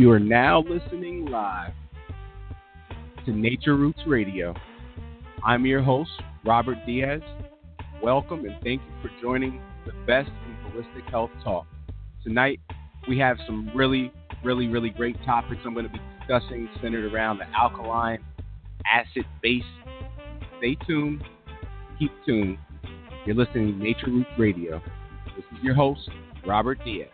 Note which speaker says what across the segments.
Speaker 1: You are now listening live to Nature Roots Radio. I'm your host, Robert Diaz. Welcome and thank you for joining the best in holistic health talk. Tonight, we have some really, really, really great topics I'm going to be discussing centered around the alkaline acid base. Stay tuned, keep tuned. You're listening to Nature Roots Radio. This is your host, Robert Diaz.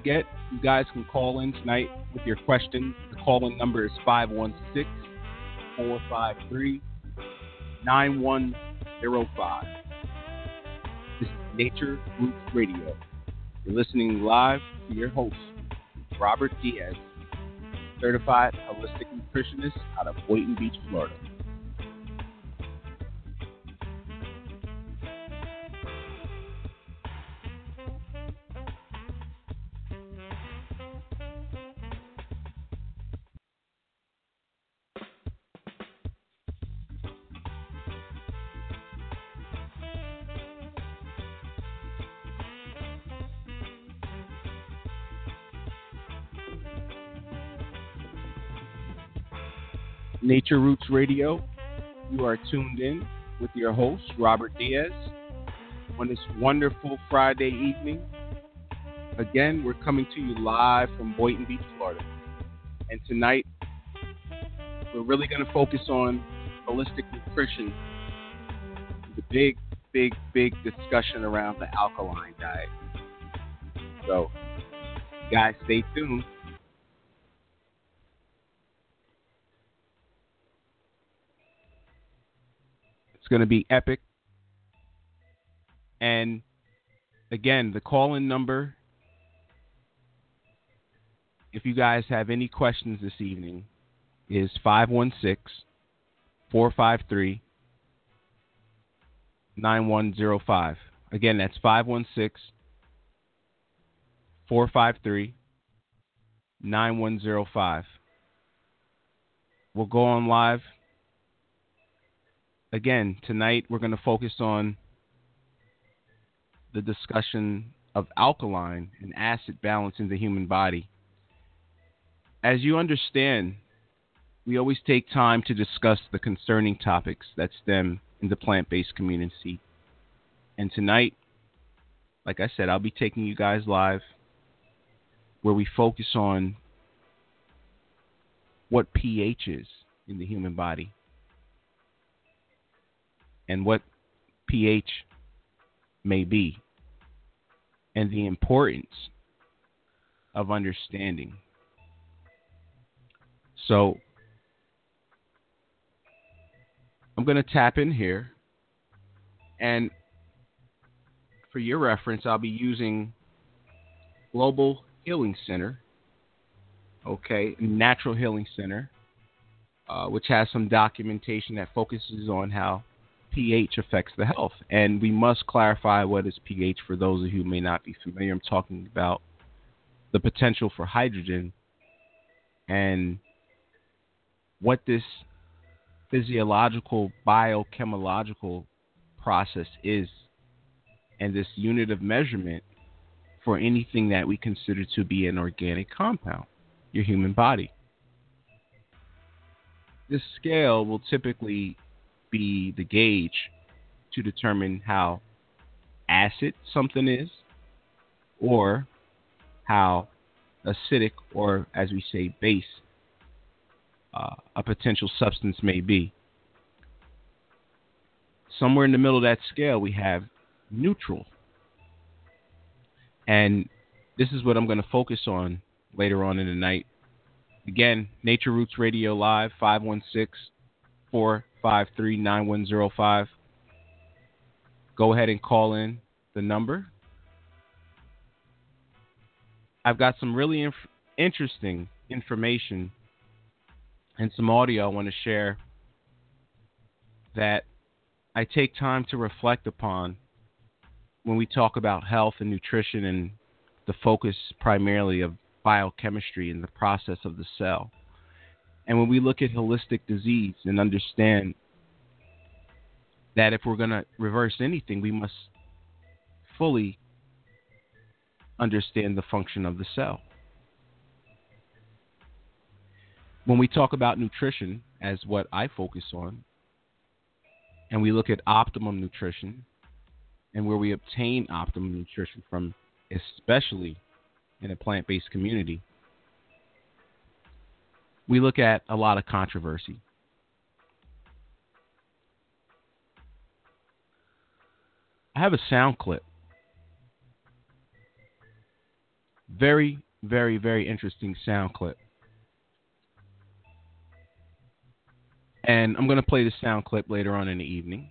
Speaker 1: Forget, you guys can call in tonight with your questions. The call in number is 516 453 9105. This is Nature Roots Radio. You're listening live to your host, Robert Diaz, certified holistic nutritionist out of Boynton Beach, Florida. Nature Roots Radio. You are tuned in with your host, Robert Diaz, on this wonderful Friday evening. Again, we're coming to you live from Boynton Beach, Florida. And tonight, we're really going to focus on holistic nutrition, the big, big, big discussion around the alkaline diet. So, guys, stay tuned. Going to be epic. And again, the call in number, if you guys have any questions this evening, is 516 453 9105. Again, that's 516 453 9105. We'll go on live again, tonight we're going to focus on the discussion of alkaline and acid balance in the human body. As you understand, we always take time to discuss the concerning topics that stem in the plant based community. And tonight, like I said, I'll be taking you guys live where we focus on what pH is in the human body and what pH may be, and the importance of understanding. So, I'm going to tap in here, and for your reference, I'll be using Global Healing Center, okay, Natural Healing Center, uh, which has some documentation that focuses on how pH affects the health. And we must clarify what is pH for those of you who may not be familiar. I'm talking about the potential for hydrogen and what this physiological biochemical process is and this unit of measurement for anything that we consider to be an organic compound, your human body. This scale will typically be the gauge to determine how acid something is or how acidic or as we say base uh, a potential substance may be. Somewhere in the middle of that scale we have neutral. And this is what i'm going to focus on later on in the night. Again nature roots radio live 516 453 9105. Go ahead and call in the number. I've got some really inf- interesting information and some audio I want to share that I take time to reflect upon when we talk about health and nutrition and the focus primarily of biochemistry and the process of the cell. And when we look at holistic disease and understand that if we're going to reverse anything, we must fully understand the function of the cell. When we talk about nutrition, as what I focus on, and we look at optimum nutrition and where we obtain optimum nutrition from, especially in a plant based community, we look at a lot of controversy. I have a sound clip. Very, very, very interesting sound clip. And I'm going to play the sound clip later on in the evening.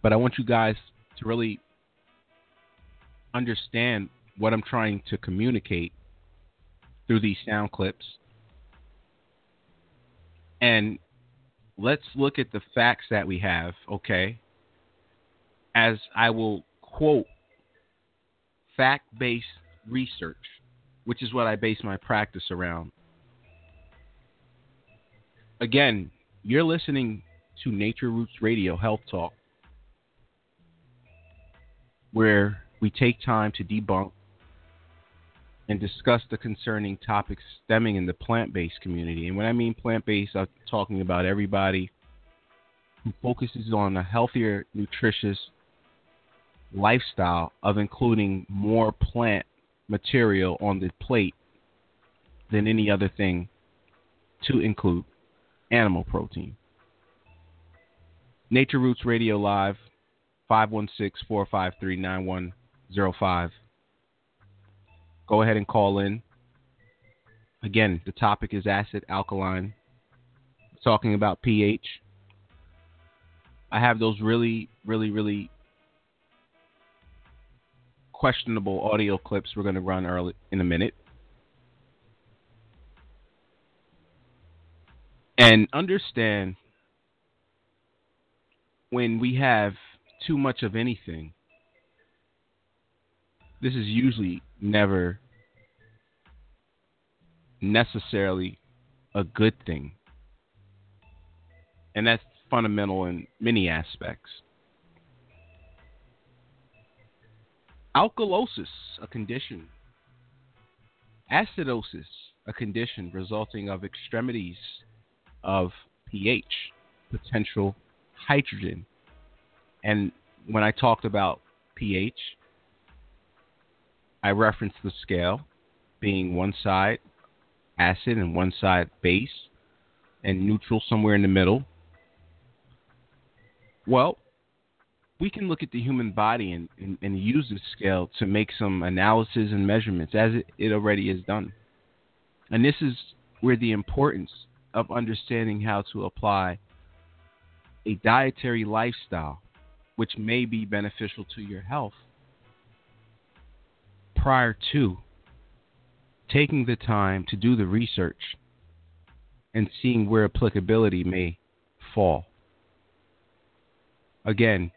Speaker 1: But I want you guys to really understand what I'm trying to communicate through these sound clips. And let's look at the facts that we have, okay? As I will quote fact based research, which is what I base my practice around. Again, you're listening to Nature Roots Radio Health Talk, where we take time to debunk and discuss the concerning topics stemming in the plant based community. And when I mean plant based, I'm talking about everybody who focuses on a healthier, nutritious lifestyle of including more plant material on the plate than any other thing to include animal protein. Nature Roots Radio Live, 516 453 9105 go ahead and call in. Again, the topic is acid alkaline. talking about pH. I have those really, really, really questionable audio clips we're going to run early in a minute. And understand when we have too much of anything, this is usually never necessarily a good thing. And that's fundamental in many aspects. Alkalosis, a condition. Acidosis, a condition resulting of extremities of pH, potential hydrogen. And when I talked about pH, I referenced the scale being one side acid and one side base, and neutral somewhere in the middle. Well, we can look at the human body and, and, and use this scale to make some analysis and measurements, as it, it already is done. And this is where the importance of understanding how to apply a dietary lifestyle, which may be beneficial to your health, prior to taking the time to do the research and seeing where applicability may fall. Again,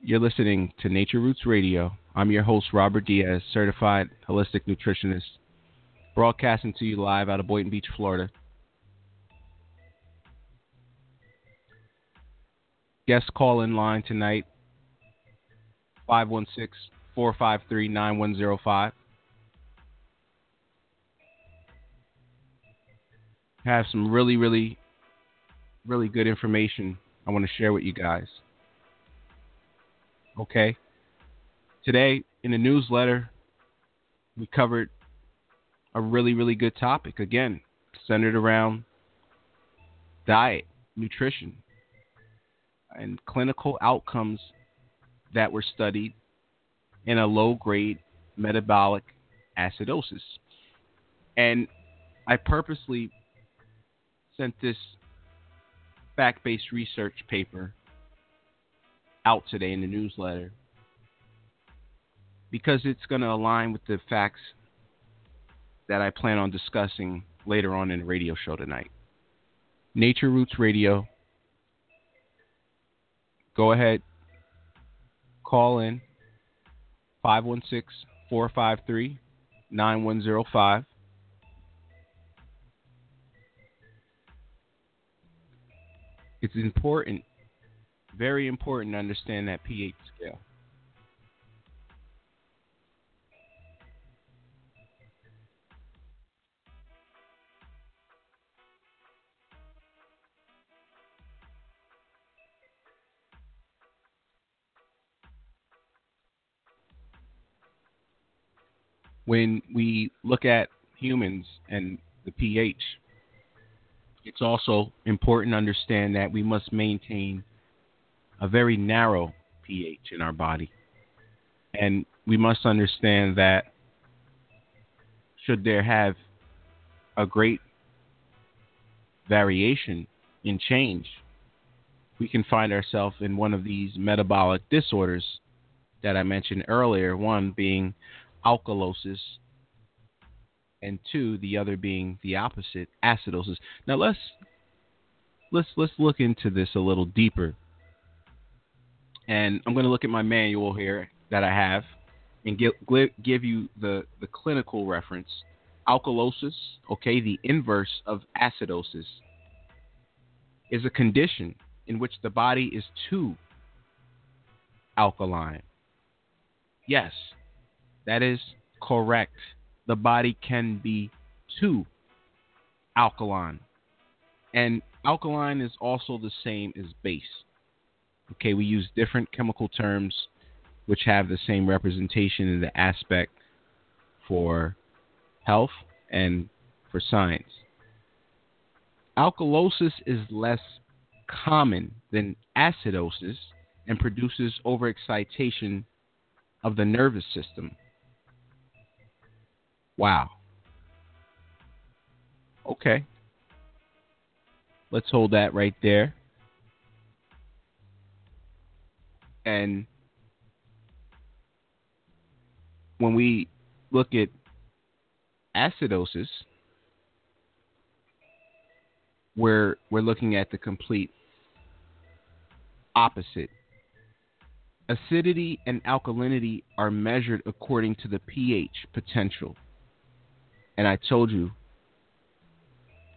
Speaker 1: you're listening to Nature Roots Radio. I'm your host, Robert Diaz, certified holistic nutritionist, broadcasting to you live out of Boynton Beach, Florida. Guest call in line tonight 516 453 9105. Have some really, really, really good information I want to share with you guys. Okay? Today, in the newsletter, we covered a really, really good topic. Again, centered around diet, nutrition, and clinical outcomes that were studied in a low grade metabolic acidosis. And I purposely sent this fact based research paper out today in the newsletter because it's going to align with the facts that I plan on discussing later on in the radio show tonight. Nature Roots Radio. Go ahead, call in 516 453 9105. It's important, very important to understand that pH scale. when we look at humans and the pH, it's also important to understand that we must maintain a very narrow pH in our body. And we must understand that should there have a great variation in change, we can find ourselves in one of these metabolic disorders that I mentioned earlier, one being alkalosis, and two, the other being the opposite, acidosis. Now let's let's let's look into this a little deeper. And I'm going to look at my manual here that I have and give, give you the, the clinical reference. Alkalosis, okay, the inverse of acidosis, is a condition in which the body is too alkaline. Yes, that is correct. The body can be too alkaline. And alkaline is also the same as base. Okay, we use different chemical terms which have the same representation in the aspect for health and for science. Alkalosis is less common than acidosis and produces overexcitation of the nervous system. Wow. Okay. Let's hold that right there. And when we look at acidosis, we're, we're looking at the complete opposite. Acidity and alkalinity are measured according to the pH potential. And I told you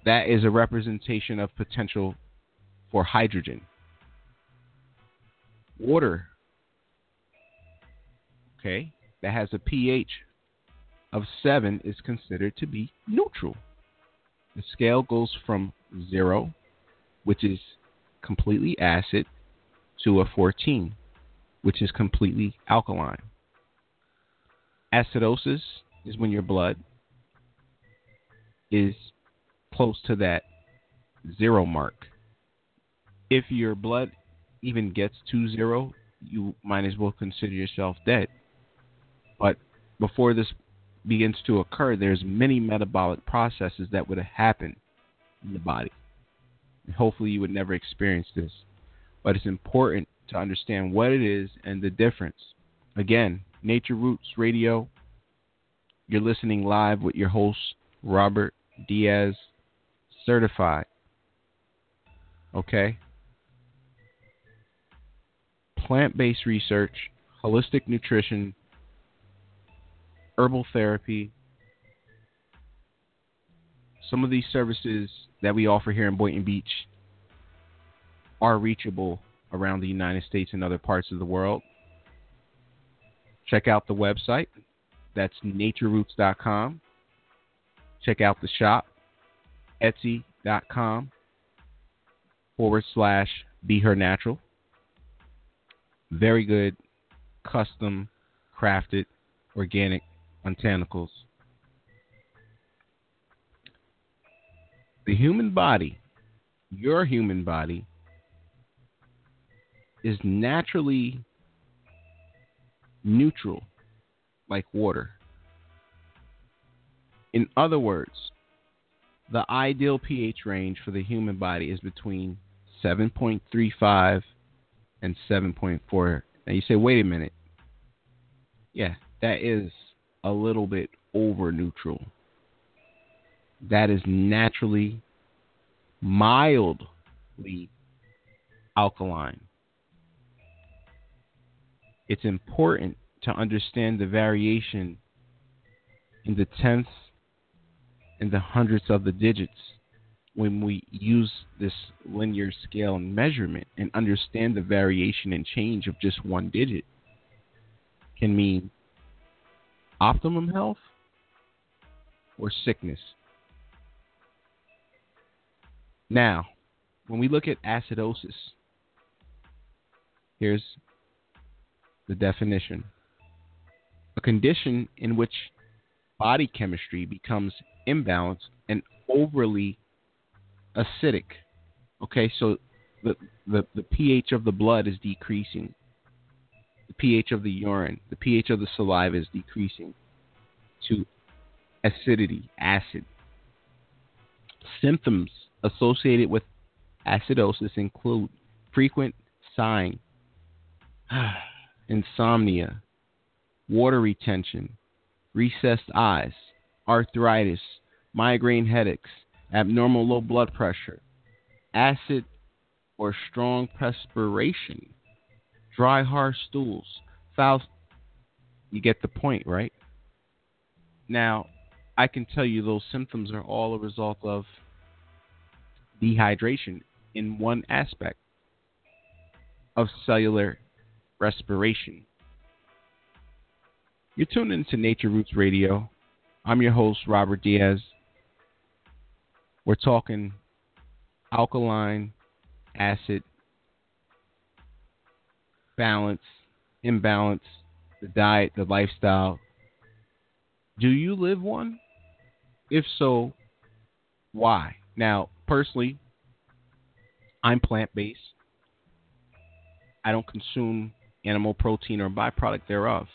Speaker 1: that is a representation of potential for hydrogen. Water, okay, that has a pH of 7 is considered to be neutral. The scale goes from 0, which is completely acid, to a 14, which is completely alkaline. Acidosis is when your blood is close to that zero mark. If your blood even gets to zero, you might as well consider yourself dead. But before this begins to occur, there's many metabolic processes that would have happened in the body. And hopefully you would never experience this. But it's important to understand what it is and the difference. Again, Nature Roots Radio. You're listening live with your host, Robert Diaz certified. Okay? Plant based research, holistic nutrition, herbal therapy. Some of these services that we offer here in Boynton Beach are reachable around the United States and other parts of the world. Check out the website. That's natureroots.com. Check out the shop, etsy.com forward slash be her natural. Very good custom crafted organic botanicals. The human body, your human body, is naturally neutral like water. In other words, the ideal pH range for the human body is between 7.35 and 7.4. Now you say, wait a minute. Yeah, that is a little bit over neutral. That is naturally mildly alkaline. It's important to understand the variation in the tenths and the hundredths of the digits when we use this linear scale measurement and understand the variation and change of just one digit can mean optimum health or sickness. Now, when we look at acidosis, here's the definition a condition in which body chemistry becomes imbalanced and overly acidic. Okay, so the, the, the pH of the blood is decreasing, the pH of the urine, the pH of the saliva is decreasing to acidity, acid. Symptoms associated with acidosis include frequent sighing, insomnia, water retention, recessed eyes, arthritis, migraine headaches, abnormal low blood pressure, acid or strong perspiration, dry, hard stools, foul. You get the point, right? Now, I can tell you those symptoms are all a result of dehydration in one aspect of cellular respiration. You're tuned into Nature Roots Radio. I'm your host, Robert Diaz. We're talking alkaline, acid, balance, imbalance, the diet, the lifestyle. Do you live one? If so, why? Now, personally, I'm plant based. I don't consume animal protein or byproduct thereof.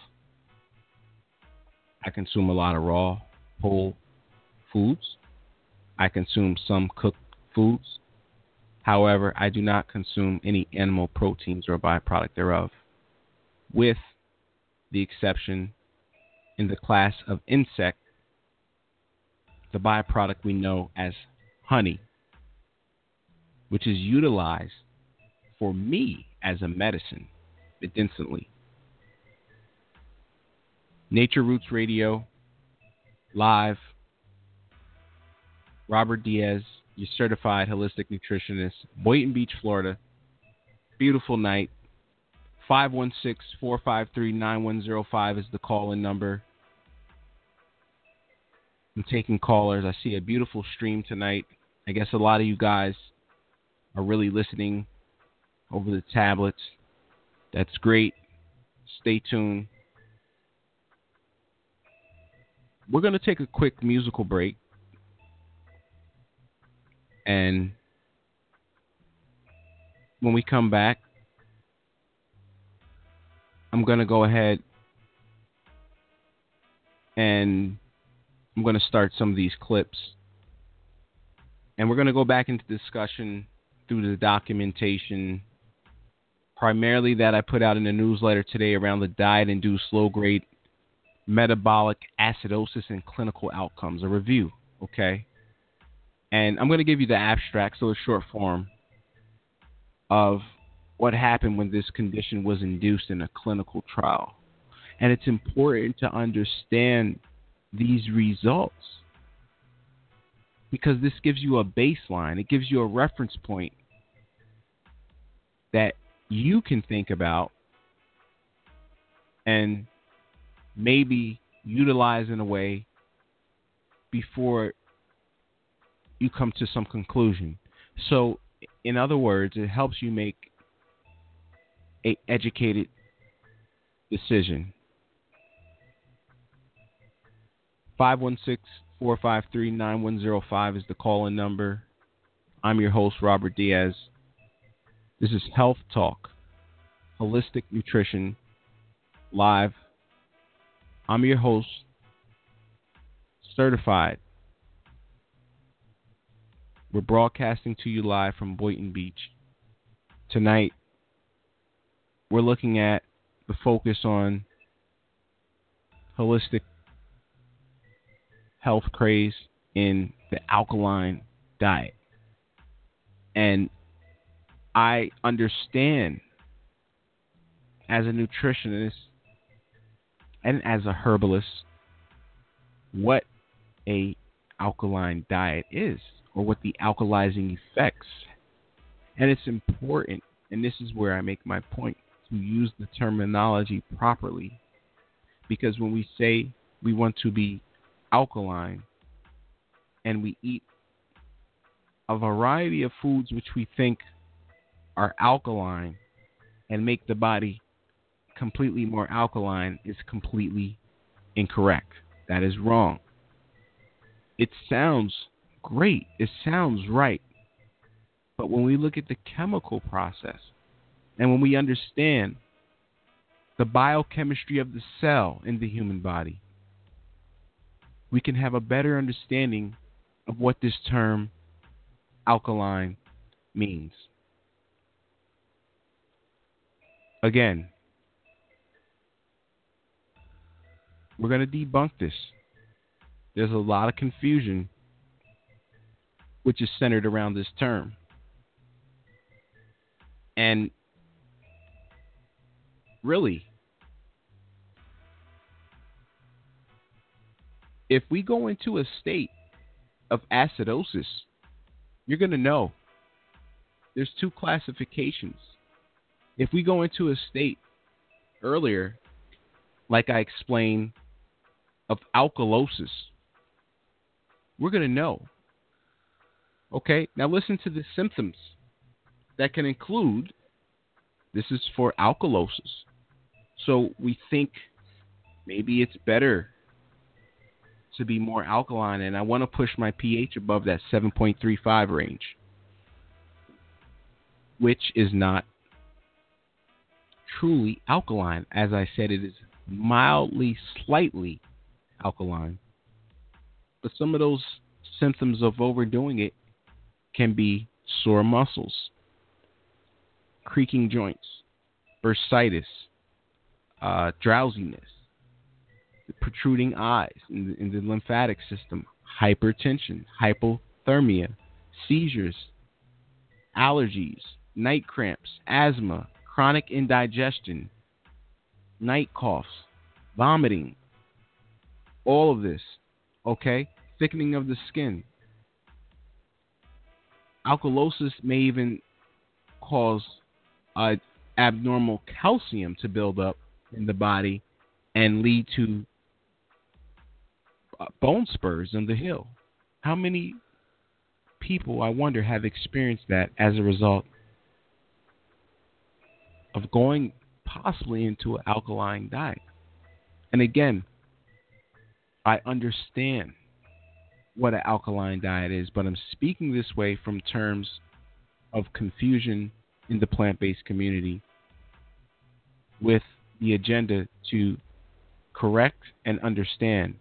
Speaker 1: I consume a lot of raw, whole foods. I consume some cooked foods. However, I do not consume any animal proteins or byproduct thereof, with the exception in the class of insect, the byproduct we know as honey, which is utilized for me as a medicine medicinally. Nature Roots Radio, live. Robert Diaz, your certified holistic nutritionist, Boynton Beach, Florida. Beautiful night. 516 453 9105 is the call in number. I'm taking callers. I see a beautiful stream tonight. I guess a lot of you guys are really listening over the tablets. That's great. Stay tuned. We're going to take a quick musical break. And when we come back, I'm going to go ahead and I'm going to start some of these clips. And we're going to go back into discussion through the documentation, primarily that I put out in the newsletter today around the diet induced low grade metabolic acidosis and clinical outcomes, a review, okay? And I'm going to give you the abstract, so a short form, of what happened when this condition was induced in a clinical trial. And it's important to understand these results because this gives you a baseline, it gives you a reference point that you can think about and maybe utilize in a way before you come to some conclusion. So, in other words, it helps you make a educated decision. 516-453-9105 is the call-in number. I'm your host Robert Diaz. This is Health Talk, Holistic Nutrition, live I'm your host, certified. We're broadcasting to you live from Boynton Beach. Tonight, we're looking at the focus on holistic health craze in the alkaline diet. And I understand as a nutritionist and as a herbalist what a alkaline diet is or what the alkalizing effects. And it's important, and this is where I make my point, to use the terminology properly. Because when we say we want to be alkaline and we eat a variety of foods which we think are alkaline and make the body completely more alkaline is completely incorrect. That is wrong. It sounds great. It sounds right. But when we look at the chemical process and when we understand the biochemistry of the cell in the human body, we can have a better understanding of what this term alkaline means. Again, we're going to debunk this. There's a lot of confusion which is centered around this term. And really, if we go into a state of acidosis, you're going to know there's two classifications. If we go into a state earlier, like I explained, of alkalosis, we're going to know. Okay, now listen to the symptoms that can include this is for alkalosis. So we think maybe it's better to be more alkaline, and I want to push my pH above that 7.35 range, which is not truly alkaline. As I said, it is mildly, slightly alkaline. But some of those symptoms of overdoing it can be sore muscles, creaking joints, bursitis, uh, drowsiness, protruding eyes in the, in the lymphatic system, hypertension, hypothermia, seizures, allergies, night cramps, asthma, chronic indigestion, night coughs, vomiting, all of this, okay? Thickening of the skin. Alkalosis may even cause uh, abnormal calcium to build up in the body and lead to uh, bone spurs in the heel. How many people, I wonder, have experienced that as a result of going possibly into an alkaline diet? And again, I understand what an alkaline diet is, but I'm speaking this way from terms of confusion in the plant based community with the agenda to correct and understand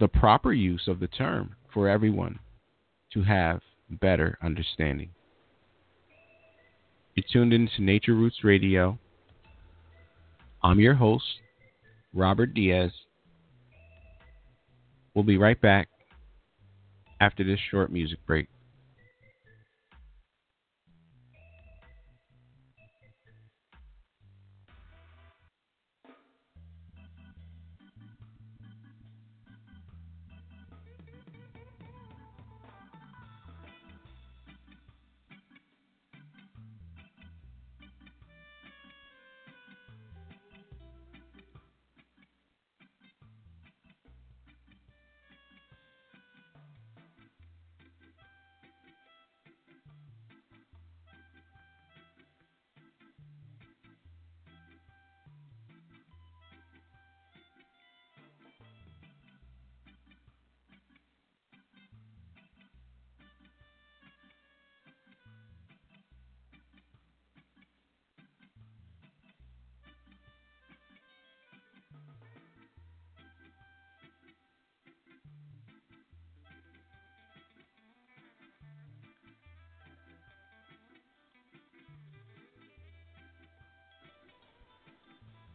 Speaker 1: the proper use of the term for everyone to have better understanding. You're tuned into Nature Roots Radio. I'm your host, Robert Diaz. We'll be right back after this short music break.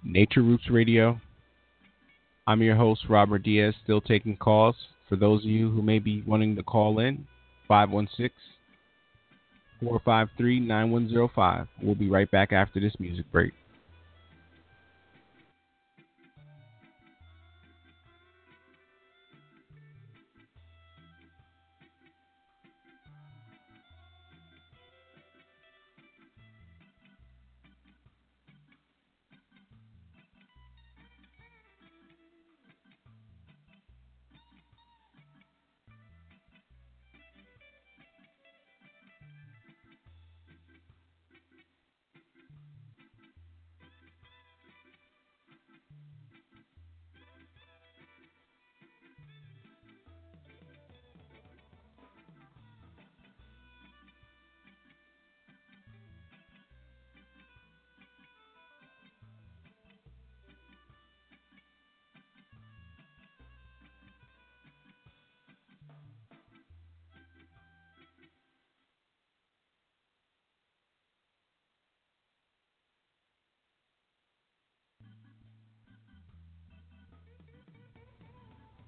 Speaker 1: Nature Roots Radio. I'm your host, Robert Diaz, still taking calls. For those of you who may be wanting to call in, 516 453 9105. We'll be right back after this music break.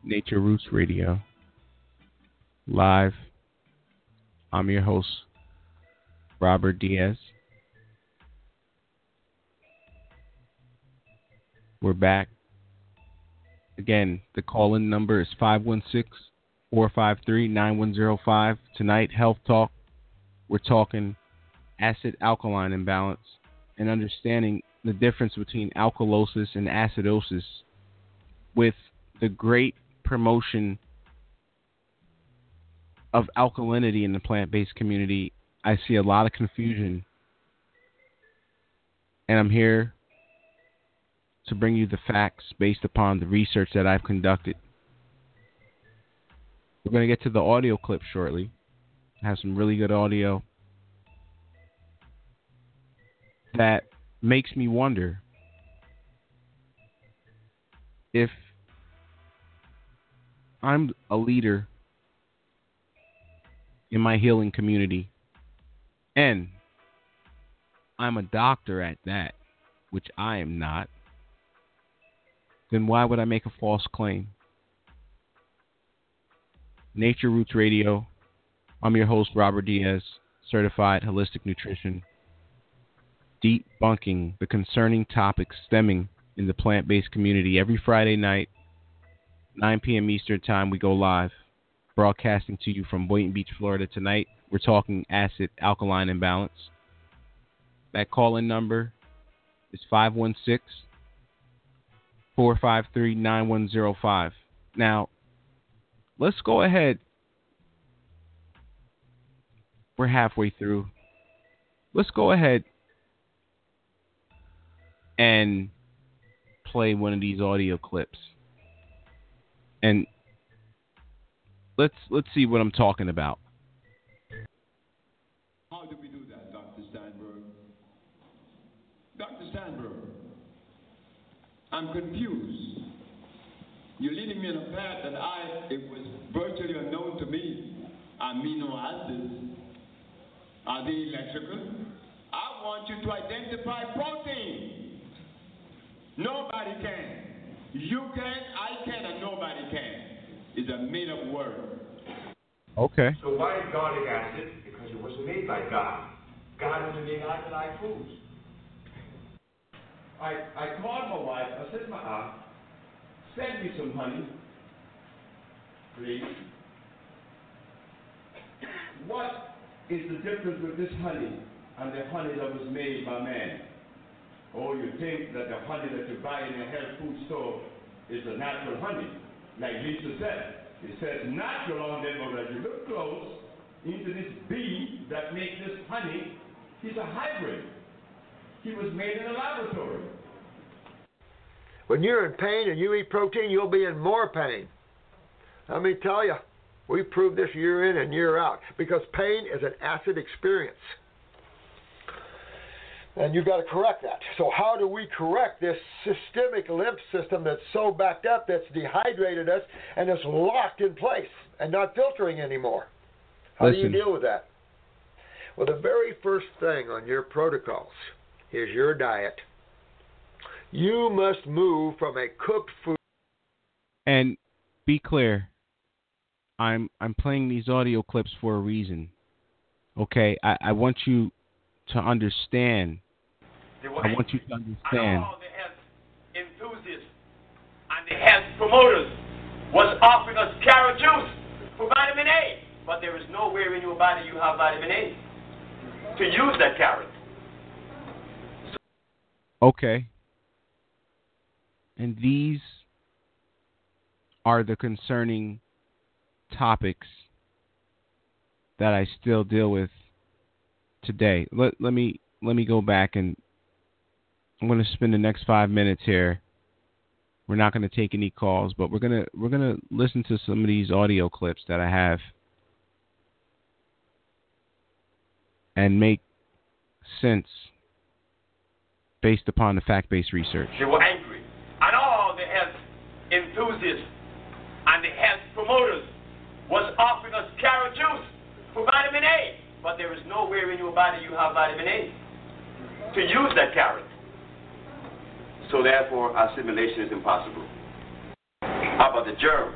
Speaker 1: Nature Roots Radio. Live. I'm your host, Robert Diaz. We're back. Again, the call in number is 516 453 9105. Tonight, Health Talk. We're talking acid alkaline imbalance and understanding the difference between alkalosis and acidosis with the great promotion of alkalinity in the plant based community, I see a lot of confusion. And I'm here to bring you the facts based upon the research that I've conducted. We're going to get to the audio clip shortly. I have some really good audio that makes me wonder if I'm a leader in my healing community, and I'm a doctor at that, which I am not, then why would I make a false claim? Nature Roots Radio. I'm your host, Robert Diaz, certified holistic nutrition, debunking the concerning topics stemming in the plant based community every Friday night 9 p.m. Eastern Time, we go live, broadcasting to you from Boynton Beach, Florida. Tonight, we're talking acid alkaline imbalance. That call in number is 516 453 9105. Now, let's go ahead. We're halfway through. Let's go ahead and play one of these audio clips and let's let's see what I'm talking about.
Speaker 2: How do we do that, Dr. Steinberg? Dr. Steinberg, I'm confused. You're leading me in a path that I it was virtually unknown to me. Amino acids. Are they electrical? I want you to identify protein. Nobody can. You can, I can, and nobody can. It's a made up word.
Speaker 1: Okay.
Speaker 3: So why is garlic acid? Because it was made by God. God only made alkaline foods. I, I called my wife. I said, Ma, send me some honey, please. What is the difference with this honey and the honey that was made by man? Oh, you think that the honey that you buy in the health food store is a natural honey. Like Lisa said, it says natural on there, but as you look close into this bee that makes this honey, he's a hybrid. He was made in a laboratory.
Speaker 4: When you're in pain and you eat protein, you'll be in more pain. Let me tell you, we proved this year in and year out because pain is an acid experience. And you've got to correct that. So, how do we correct this systemic lymph system that's so backed up that's dehydrated us and is locked in place and not filtering anymore? How
Speaker 1: Listen.
Speaker 4: do you deal with that? Well, the very first thing on your protocols is your diet. You must move from a cooked food.
Speaker 1: And be clear, I'm I'm playing these audio clips for a reason. Okay, I, I want you to understand. I want you to understand.
Speaker 3: And all the enthusiasts and the health promoters was offering us carrot juice for vitamin A. But there is nowhere in your body you have vitamin A to use that carrot.
Speaker 1: Okay. And these are the concerning topics that I still deal with today. Let let me let me go back and I'm going to spend the next 5 minutes here. We're not going to take any calls, but we're going to we're to listen to some of these audio clips that I have and make sense based upon the fact-based research.
Speaker 3: They were angry. And all the health enthusiasts and the health promoters was offering us carrot juice for vitamin A. But there is nowhere in your body you have vitamin A to use that carrot. So therefore, assimilation is impossible. How about the germ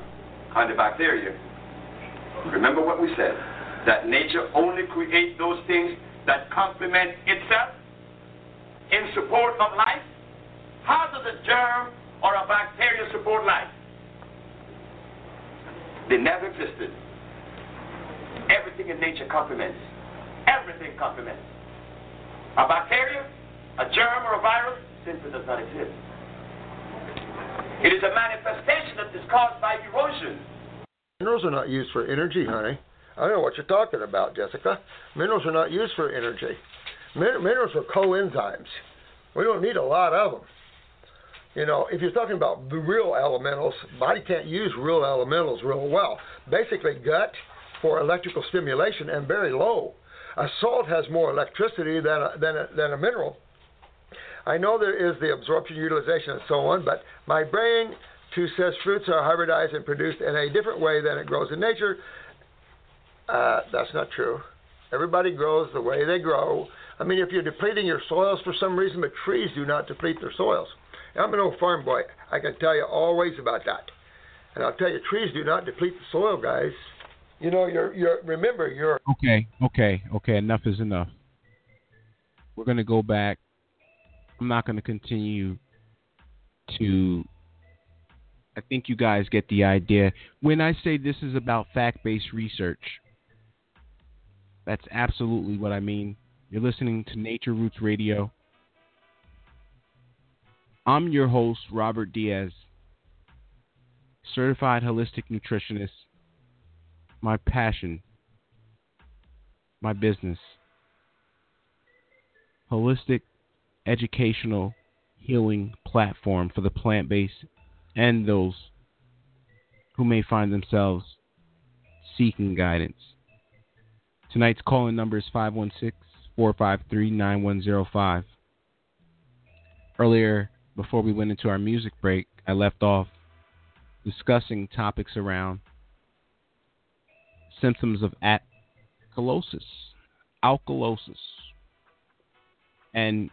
Speaker 3: and the bacteria? Remember what we said, that nature only creates those things that complement itself in support of life? How does a germ or a bacteria support life? They never existed. Everything in nature complements. Everything comes complements. A bacteria, a germ, or a virus simply does not exist. It is a manifestation that is caused by erosion.
Speaker 4: Minerals are not used for energy, honey. I don't know what you're talking about, Jessica. Minerals are not used for energy. Min- minerals are coenzymes. We don't need a lot of them. You know, if you're talking about the real elementals, body can't use real elementals real well. Basically, gut for electrical stimulation and very low. A salt has more electricity than a, than a, than a mineral. I know there is the absorption, utilization, and so on, but my brain too says fruits are hybridized and produced in a different way than it grows in nature. Uh, that's not true. Everybody grows the way they grow. I mean, if you're depleting your soils for some reason, but trees do not deplete their soils. I'm an old farm boy. I can tell you always about that. And I'll tell you, trees do not deplete the soil, guys. You know, you're, you're remember, you're
Speaker 1: Okay, okay, okay. Enough is enough. We're going to go back. I'm not going to continue to. I think you guys get the idea. When I say this is about fact based research, that's absolutely what I mean. You're listening to Nachrrootz Radio. I'm your host, Robert Diaz, certified holistic nutritionist. My passion, my business, holistic educational healing platform for the plant based and those who may find themselves seeking guidance. Tonight's calling number is 516 453 9105. Earlier, before we went into our music break, I left off discussing topics around symptoms of alkalosis. Alkalosis. And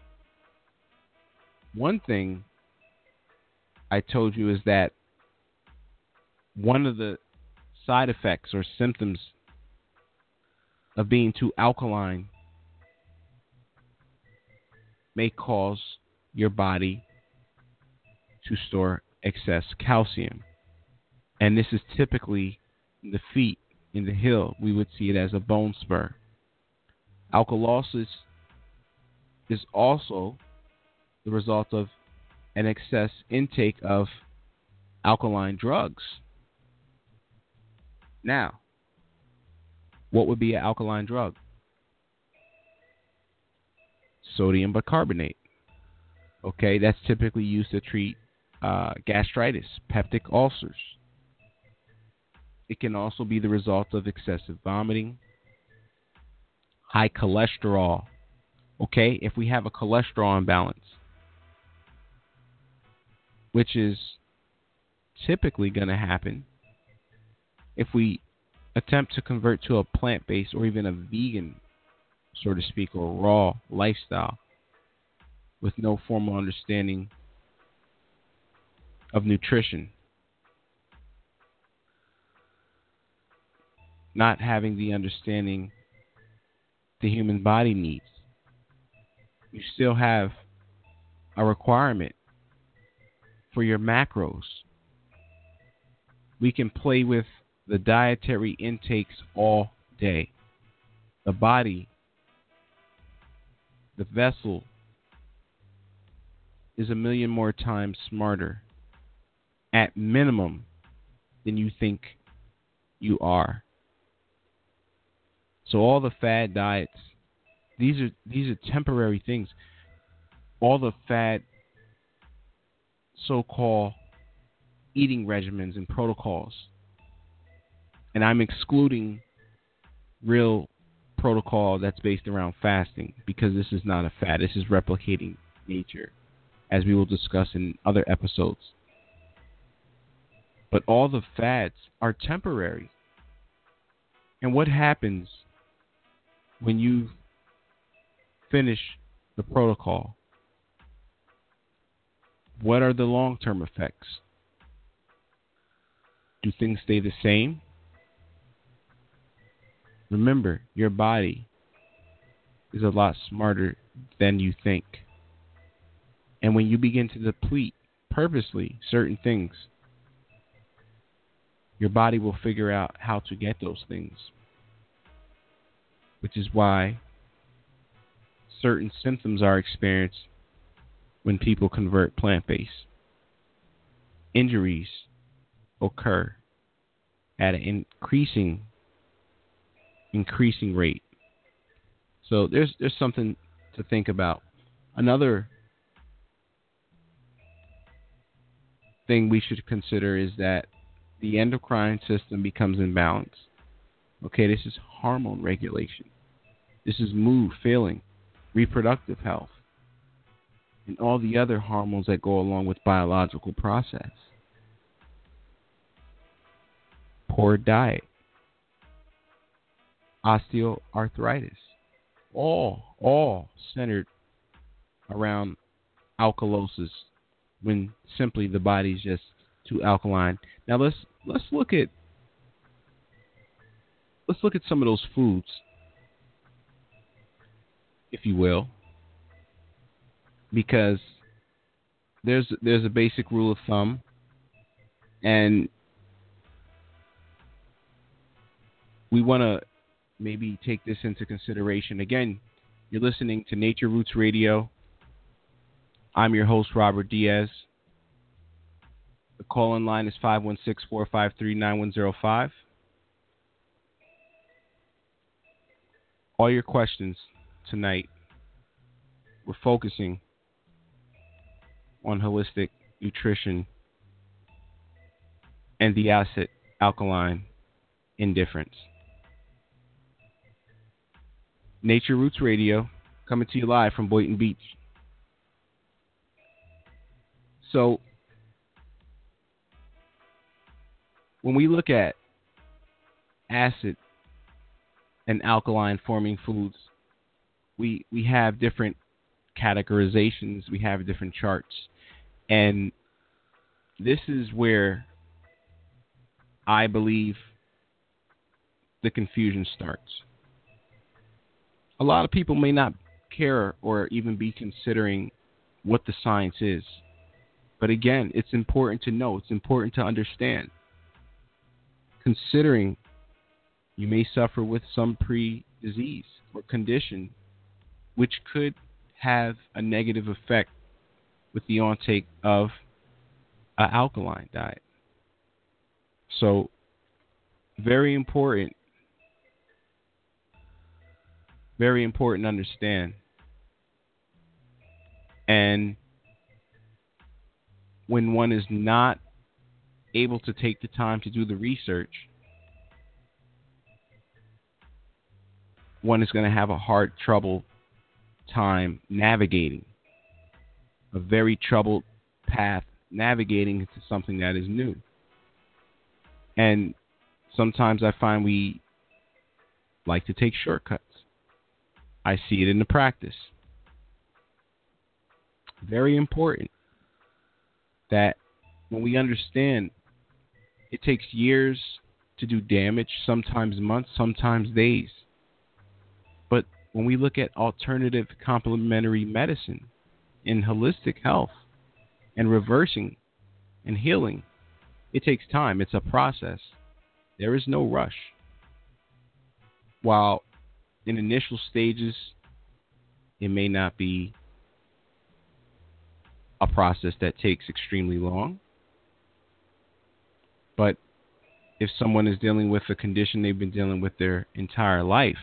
Speaker 1: one thing I told you is that one of the side effects or symptoms of being too alkaline may cause your body to store excess calcium. And this is typically the feet, in the heel. We would see it as a bone spur. Alkalosis is also the result of an excess intake of alkaline drugs. Now, what would be an alkaline drug? Sodium bicarbonate. Okay, that's typically used to treat uh, gastritis, peptic ulcers. It can also be the result of excessive vomiting, high cholesterol. Okay, if we have a cholesterol imbalance, which is typically going to happen if we attempt to convert to a plant based or even a vegan, so to speak, or raw lifestyle with no formal understanding of nutrition. Not having the understanding the human body needs. You still have a requirement for your macros. We can play with the dietary intakes all day. The body, the vessel, is a million more times smarter at minimum than you think you are. So all the fad diets, these are these are temporary things. All the fad so-called eating regimens and protocols. And I'm excluding real protocol that's based around fasting because this is not a fad. This is replicating nature, as we will discuss in other episodes. But all the fads are temporary. And what happens when you finish the protocol? What are the long term effects? Do things stay the same? Remember, your body is a lot smarter than you think. And when you begin to deplete purposely certain things, your body will figure out how to get those things. Which is why certain symptoms are experienced when people convert plant based. Injuries occur at an increasing increasing rate. So there's there's something to think about. Another thing we should consider is that the endocrine system becomes imbalanced. Okay, this is hormone regulation. This is mood, feeling, reproductive health, and all the other hormones that go along with biological process. Poor diet, osteoarthritis, all all centered around alkalosis when simply the body's just too alkaline. Now let's let's look at let's look at some of those foods, if you will, because there's there's a basic rule of thumb, and we want to maybe take this into consideration. Again, you're listening to Nachrrootz Radio. I'm your host, Robert Diaz. The call in line is 516 453 9105. All your questions tonight, we're focusing on holistic nutrition and the acid alkaline indifference. Nachrrootz Radio coming to you live from Boynton Beach. So, when we look at acid and alkaline forming foods, we we have different categorizations, we have different charts. And this is where I believe the confusion starts. A lot of people may not care or even be considering what the science is. But again, it's important to know, it's important to understand considering you may suffer with some pre disease or condition which could have a negative effect with the intake of an alkaline diet. So, very important, very important to understand. And when one is not able to take the time to do the research, one is going to have a hard trouble time navigating a very troubled path navigating into something that is new. And sometimes I find we like to take shortcuts. I see it in the practice. Very important that when we understand it takes years to do damage, sometimes months, sometimes days. When we look at alternative complementary medicine in holistic health and reversing and healing, it takes time. It's a process. There is no rush. While in initial stages, it may not be a process that takes extremely long. But if someone is dealing with a condition they've been dealing with their entire life,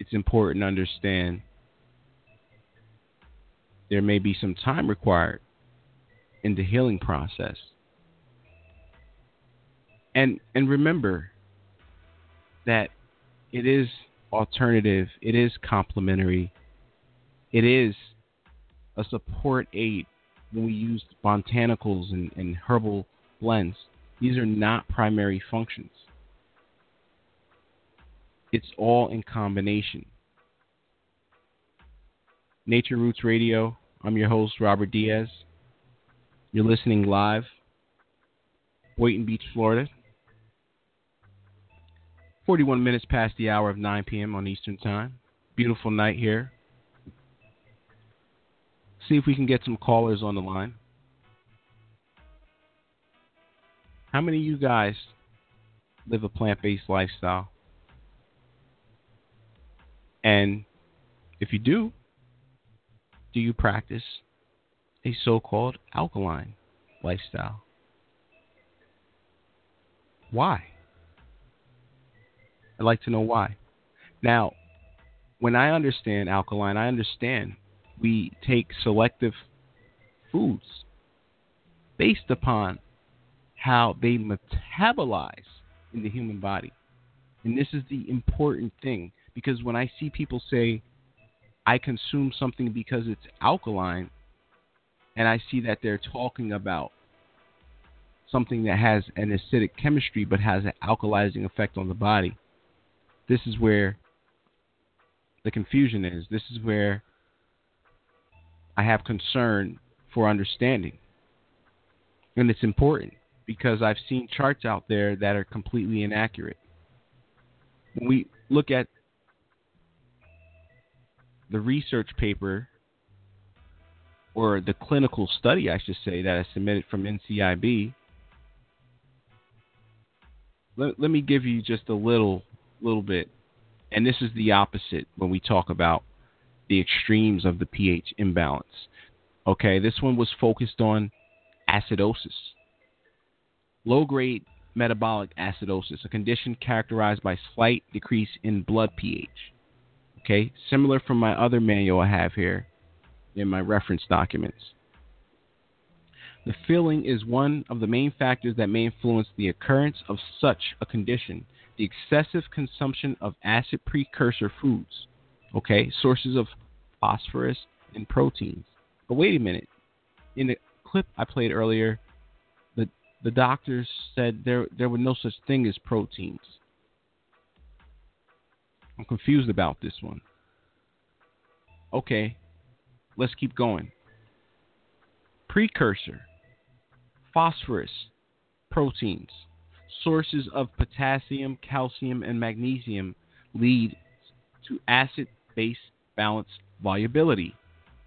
Speaker 1: it's important to understand there may be some time required in the healing process. And and remember that it is alternative, it is complementary, it is a support aid when we use botanicals and, and herbal blends. These are not primary functions. It's all in combination. Nachrrootz Radio. I'm your host, Robert Diaz. You're listening live, Boynton Beach, Florida. 41 minutes past the hour of 9 p.m. on Eastern Time. Beautiful night here. See if we can get some callers on the line. How many of you guys live a plant based lifestyle? And if you do, do you practice a so called alkaline lifestyle? Why? I'd like to know why. Now, when I understand alkaline, I understand we take selective foods based upon how they metabolize in the human body. And this is the important thing because when I see people say, I consume something because it's alkaline, and I see that they're talking about something that has an acidic chemistry but has an alkalizing effect on the body, this is where the confusion is. This is where I have concern for understanding. And it's important because I've seen charts out there that are completely inaccurate. When we look at the research paper or the clinical study, I should say, that I submitted from NCIB, let, let me give you just a little little bit. And this is the opposite when we talk about the extremes of the pH imbalance. Okay, this one was focused on acidosis. Low grade metabolic acidosis, a condition characterized by slight decrease in blood pH. Okay, similar from my other manual I have here in my reference documents. The feeling is one of the main factors that may influence the occurrence of such a condition. The excessive consumption of acid precursor foods, okay, sources of phosphorus and proteins. But wait a minute. In the clip I played earlier, the the doctors said there there were no such thing as proteins. I'm confused about this one. Okay, let's keep going. Precursor, phosphorus, proteins, sources of potassium, calcium, and magnesium lead to acid base balance volubility.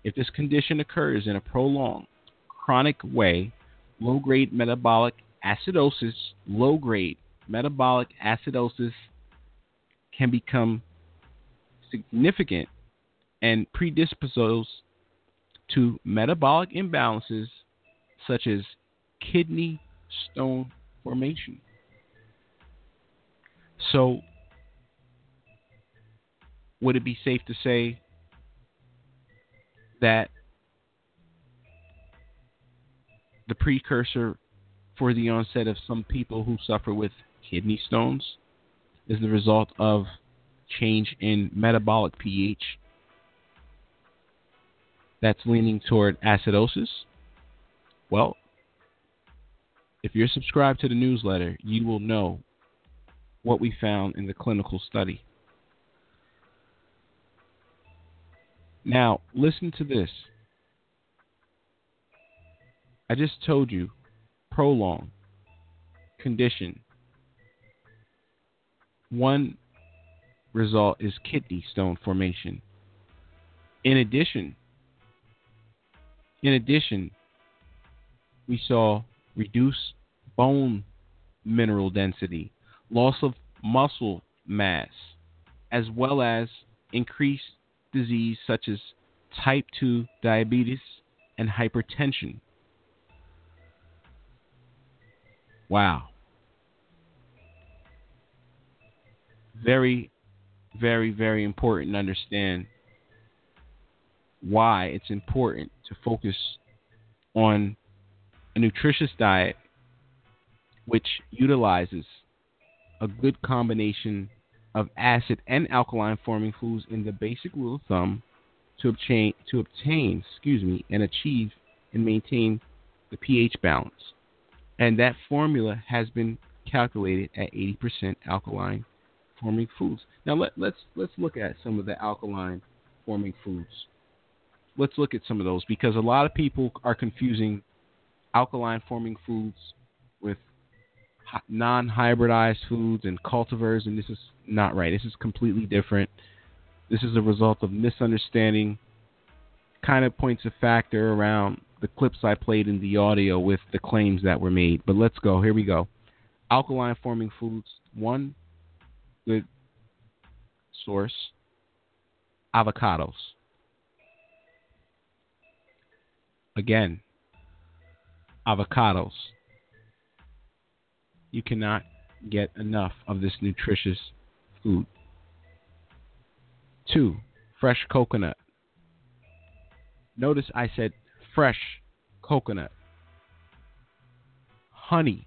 Speaker 1: If this condition occurs in a prolonged, chronic way, low grade metabolic acidosis, low grade metabolic acidosis can become significant and predispose to metabolic imbalances such as kidney stone formation. So, would it be safe to say that the precursor for the onset of some people who suffer with kidney stones is the result of change in metabolic pH that's leaning toward acidosis? Well, if you're subscribed to the newsletter, you will know what we found in the clinical study. Now, listen to this. I just told you prolong, condition. One result is kidney stone formation. In addition, in addition, we saw reduced bone mineral density, loss of muscle mass, as well as increased disease such as type 2 diabetes and hypertension. Wow. Very, very, very important to understand why it's important to focus on a nutritious diet which utilizes a good combination of acid and alkaline forming foods in the basic rule of thumb to obtain to obtain, excuse me, and achieve and maintain the pH balance. And that formula has been calculated at 80% alkaline forming foods. Now let, let's let's look at some of the alkaline forming foods. Let's look at some of those because a lot of people are confusing alkaline forming foods with non-hybridized foods and cultivars, and this is not right. This is completely different. This is a result of misunderstanding. Kind of points a factor around the clips I played in the audio with the claims that were made. But let's go. Here we go. Alkaline forming foods. One good source avocados. Again, avocados. You cannot get enough of this nutritious food. Two, fresh coconut. Notice I said fresh coconut. Honey.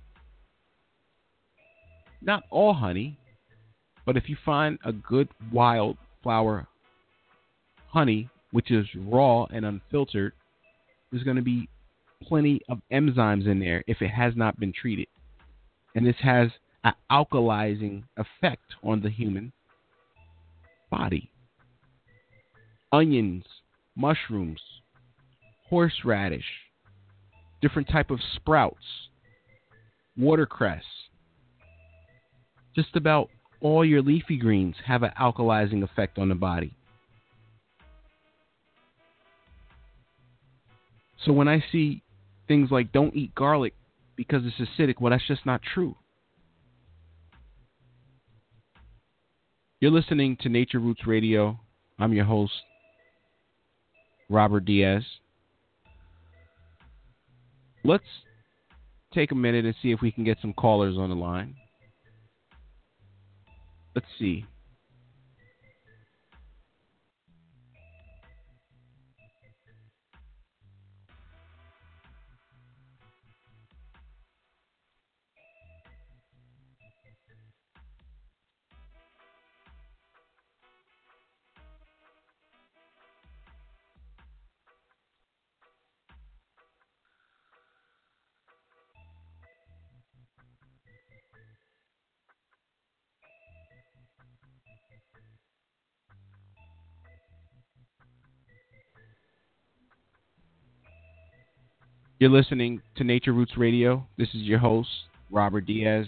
Speaker 1: Not all honey, but if you find a good wildflower honey, which is raw and unfiltered, there's going to be plenty of enzymes in there if it has not been treated. And this has an alkalizing effect on the human body. Onions, mushrooms, horseradish, different type of sprouts, watercress. Just about all your leafy greens have an alkalizing effect on the body. So when I see things like don't eat garlic because it's acidic, well, that's just not true. You're listening to Nachrrootz Radio. I'm your host, Robert Diaz. Let's take a minute and see if we can get some callers on the line. Let's see. You're listening to Nachrrootz Radio. This is your host, Robert Diaz.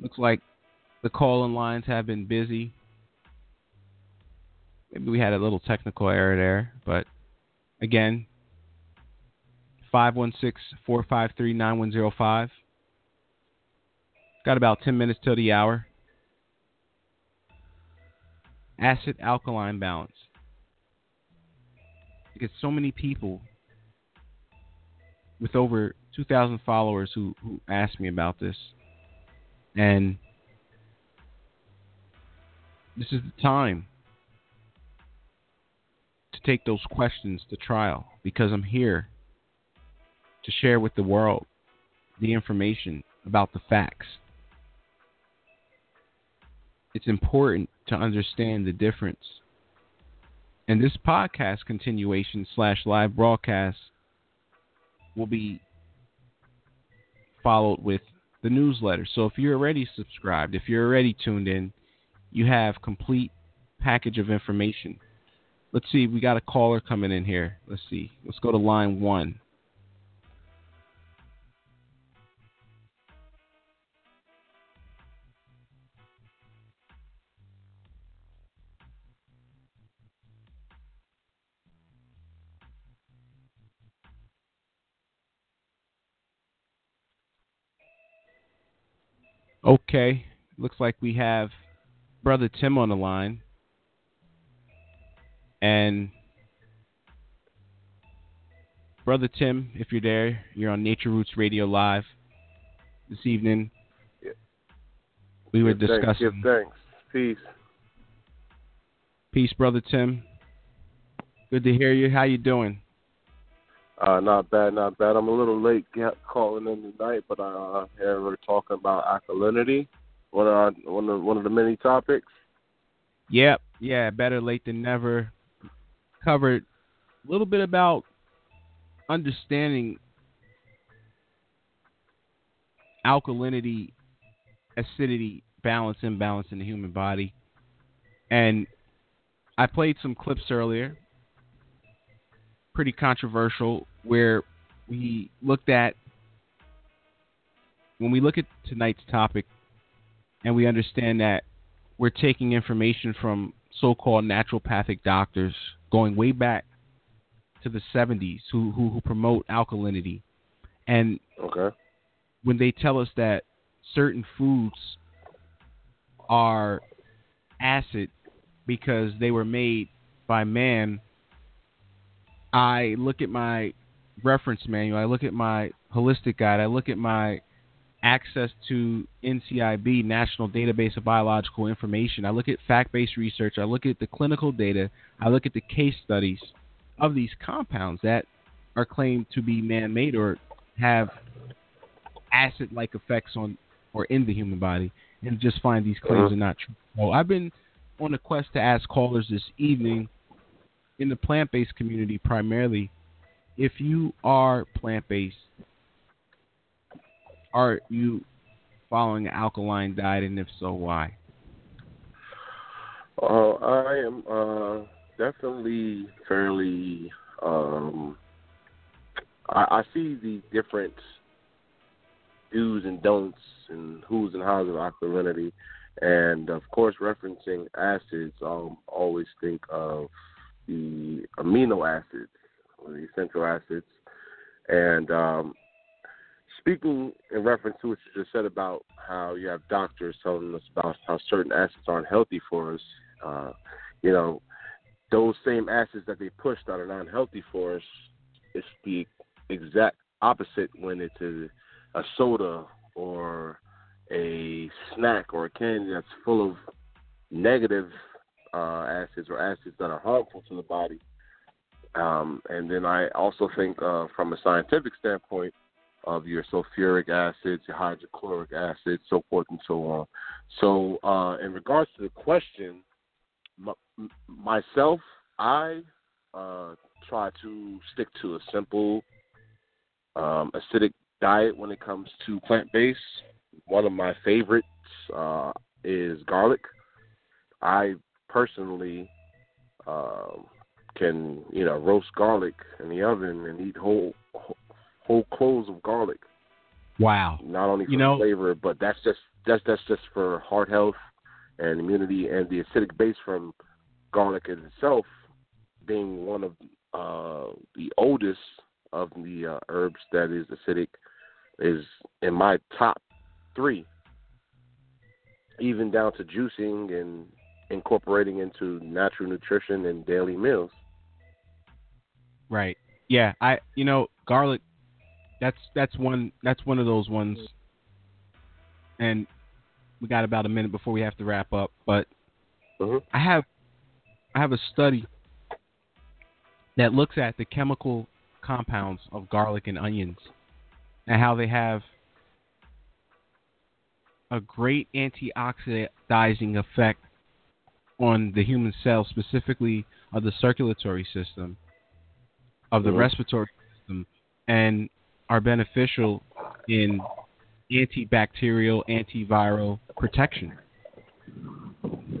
Speaker 1: Looks like the call in lines have been busy. Maybe we had a little technical error there, but again, 516 453 9105. Got about 10 minutes till the hour. Acid alkaline balance. Because so many people with over 2,000 followers who, who asked me about this. And this is the time to take those questions to trial because I'm here to share with the world the information about the facts. It's important to understand the difference. And this podcast continuation slash live broadcast will be followed with the newsletter. So if you're already subscribed, if you're already tuned in, you have complete package of information. Let's see, we got a caller coming in here. Let's see. Let's go to line 1. Okay, looks like we have brother Tim on the line, and brother Tim, if you're there, you're on Nachrrootz Radio Live this evening.
Speaker 5: Yeah.
Speaker 1: We were
Speaker 5: Give thanks,
Speaker 1: discussing.
Speaker 5: Give thanks. Peace.
Speaker 1: Peace, brother Tim. Good to hear you. How you doing?
Speaker 5: Uh, not bad, not bad. I'm a little late get, calling in tonight, but I uh, here we're talking about alkalinity, one of one of one of the many topics.
Speaker 1: Yep, yeah, better late than never. Covered a little bit about understanding alkalinity, acidity, balance, imbalance in the human body. And I played some clips earlier, pretty controversial, where we looked at, when we look at tonight's topic, and we understand that we're taking information from so called naturopathic doctors going way back to the 70s who, who, who promote alkalinity. And
Speaker 5: Okay.
Speaker 1: when they tell us that certain foods are acid because they were made by man, I look at my reference manual, I look at my holistic guide, I look at my access to NCIB, National Database of Biological Information, I look at fact based research, I look at the clinical data, I look at the case studies of these compounds that are claimed to be man made or have acid like effects on or in the human body and just find these claims
Speaker 5: Mhm.
Speaker 1: are not true. So I've been on a quest to ask callers this evening in the plant based community primarily if you are plant based, are you following an alkaline diet and if so why?
Speaker 5: Uh, I am uh, definitely fairly. Um, I, I see the different do's and don'ts and who's and how's of alkalinity, and of course, referencing acids. I always think of the amino acids, or the essential acids, and um, speaking in reference to what you just said about how you have doctors telling us about how certain acids aren't healthy for us, uh, you know, those same acids that they push that are not healthy for us, it's the exact opposite when it's a, a soda or a snack or a candy that's full of negative uh, acids or acids that are harmful to the body. Um, and then I also think, uh, from a scientific standpoint, of your sulfuric acids, your hydrochloric acids, so forth and so on. So, uh, in regards to the question, myself, I uh, try to stick to a simple um, acidic diet when it comes to plant based. One of my favorites uh, is garlic. I personally uh, can, you know, roast garlic in the oven and eat whole whole cloves of garlic.
Speaker 1: Wow.
Speaker 5: Not only for
Speaker 1: You know-
Speaker 5: flavor, but that's just that's that's just for heart health and immunity, and the acidic base from garlic itself being one of uh, the oldest of the uh, herbs that is acidic is in my top three, even down to juicing and incorporating into natural nutrition and daily meals.
Speaker 1: Right. Yeah, I you know, garlic that's that's one that's one of those ones and we got about a minute before we have to wrap up, but
Speaker 5: Mhm.
Speaker 1: I have I have a study that looks at the chemical compounds of garlic and onions and how they have a great antioxidizing effect on the human cell, specifically of the circulatory system, of the
Speaker 5: Mhm.
Speaker 1: respiratory system, and are beneficial in antibacterial, antiviral protection.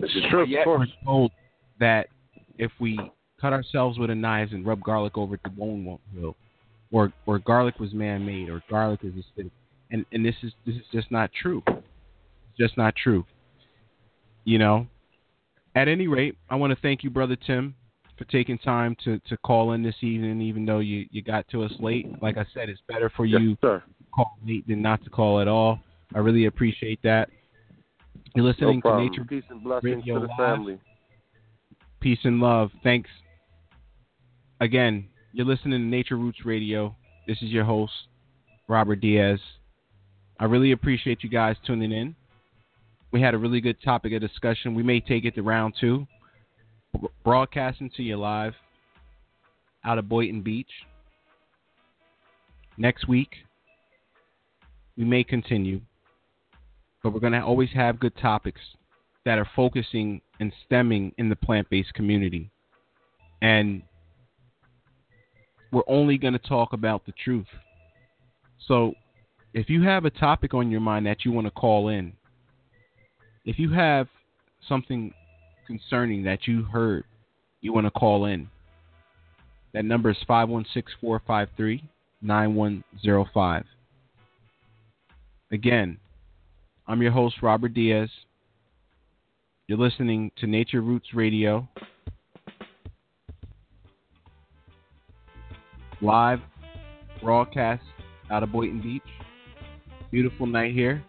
Speaker 5: This is true,
Speaker 1: Yet
Speaker 5: of course.
Speaker 1: we're told that if we cut ourselves with a knife and rub garlic over it, the bone won't heal, or or garlic was man-made, or garlic is acidic, and and this is this is just not true. It's just not true. You know. At any rate, I want to thank you, brother Tim, for taking time to to call in this evening, even though you you got to us late. Like I said, it's better for you
Speaker 5: Yes, sir.
Speaker 1: call late than not to call at all. I really appreciate that. You're listening
Speaker 5: no
Speaker 1: to. Nature
Speaker 5: Peace and blessings
Speaker 1: Radio
Speaker 5: to the
Speaker 1: Live.
Speaker 5: family.
Speaker 1: Peace and love. Thanks. Again, you're listening to Nachrrootz Radio. This is your host, Robert Diaz. I really appreciate you guys tuning in. We had a really good topic of discussion. We may take it to round two. Broadcasting to you live out of Boynton Beach. Next week, we may continue, but we're going to always have good topics that are focusing and stemming in the plant based community. And we're only going to talk about the truth. So if you have a topic on your mind that you want to call in, if you have something concerning that you heard you want to call in, that number is 516 453 9105. Again, I'm your host, Robert Diaz. You're listening to Nachrrootz Radio. Live broadcast out of Boynton Beach. Beautiful night here.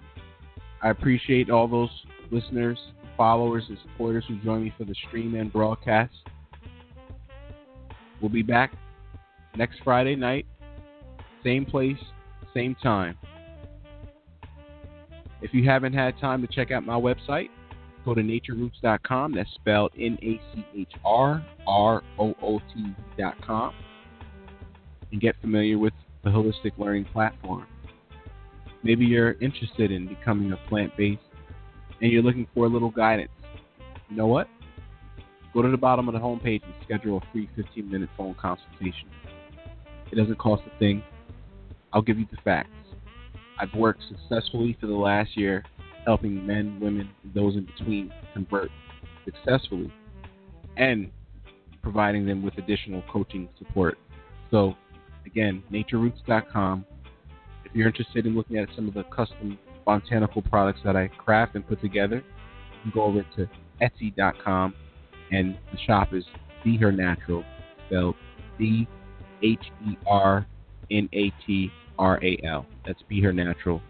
Speaker 1: I appreciate all those listeners, followers, and supporters who join me for the stream and broadcast. We'll be back next Friday night, same place, same time. If you haven't had time to check out my website, go to natureroots.com. That's spelled N A C H R R O O T.com and get familiar with the Holistic Learning Platform. Maybe you're interested in becoming a plant based and you're looking for a little guidance. You know what? Go to the bottom of the homepage and schedule a free 15 minute phone consultation. It doesn't cost a thing. I'll give you the facts. I've worked successfully for the last year helping men, women, and those in between convert successfully and providing them with additional coaching support. So, again, natureroots.com. If you're interested in looking at some of the custom botanical products that I craft and put together, you can go over to etsy.com and the shop is Be Her Natural, spelled B H E R N A T R A L. That's Be Her Natural.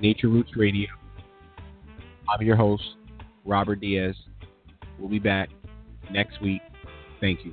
Speaker 1: Nachrrootz Radio. I'm your host, Robert Diaz. We'll be back next week. Thank you.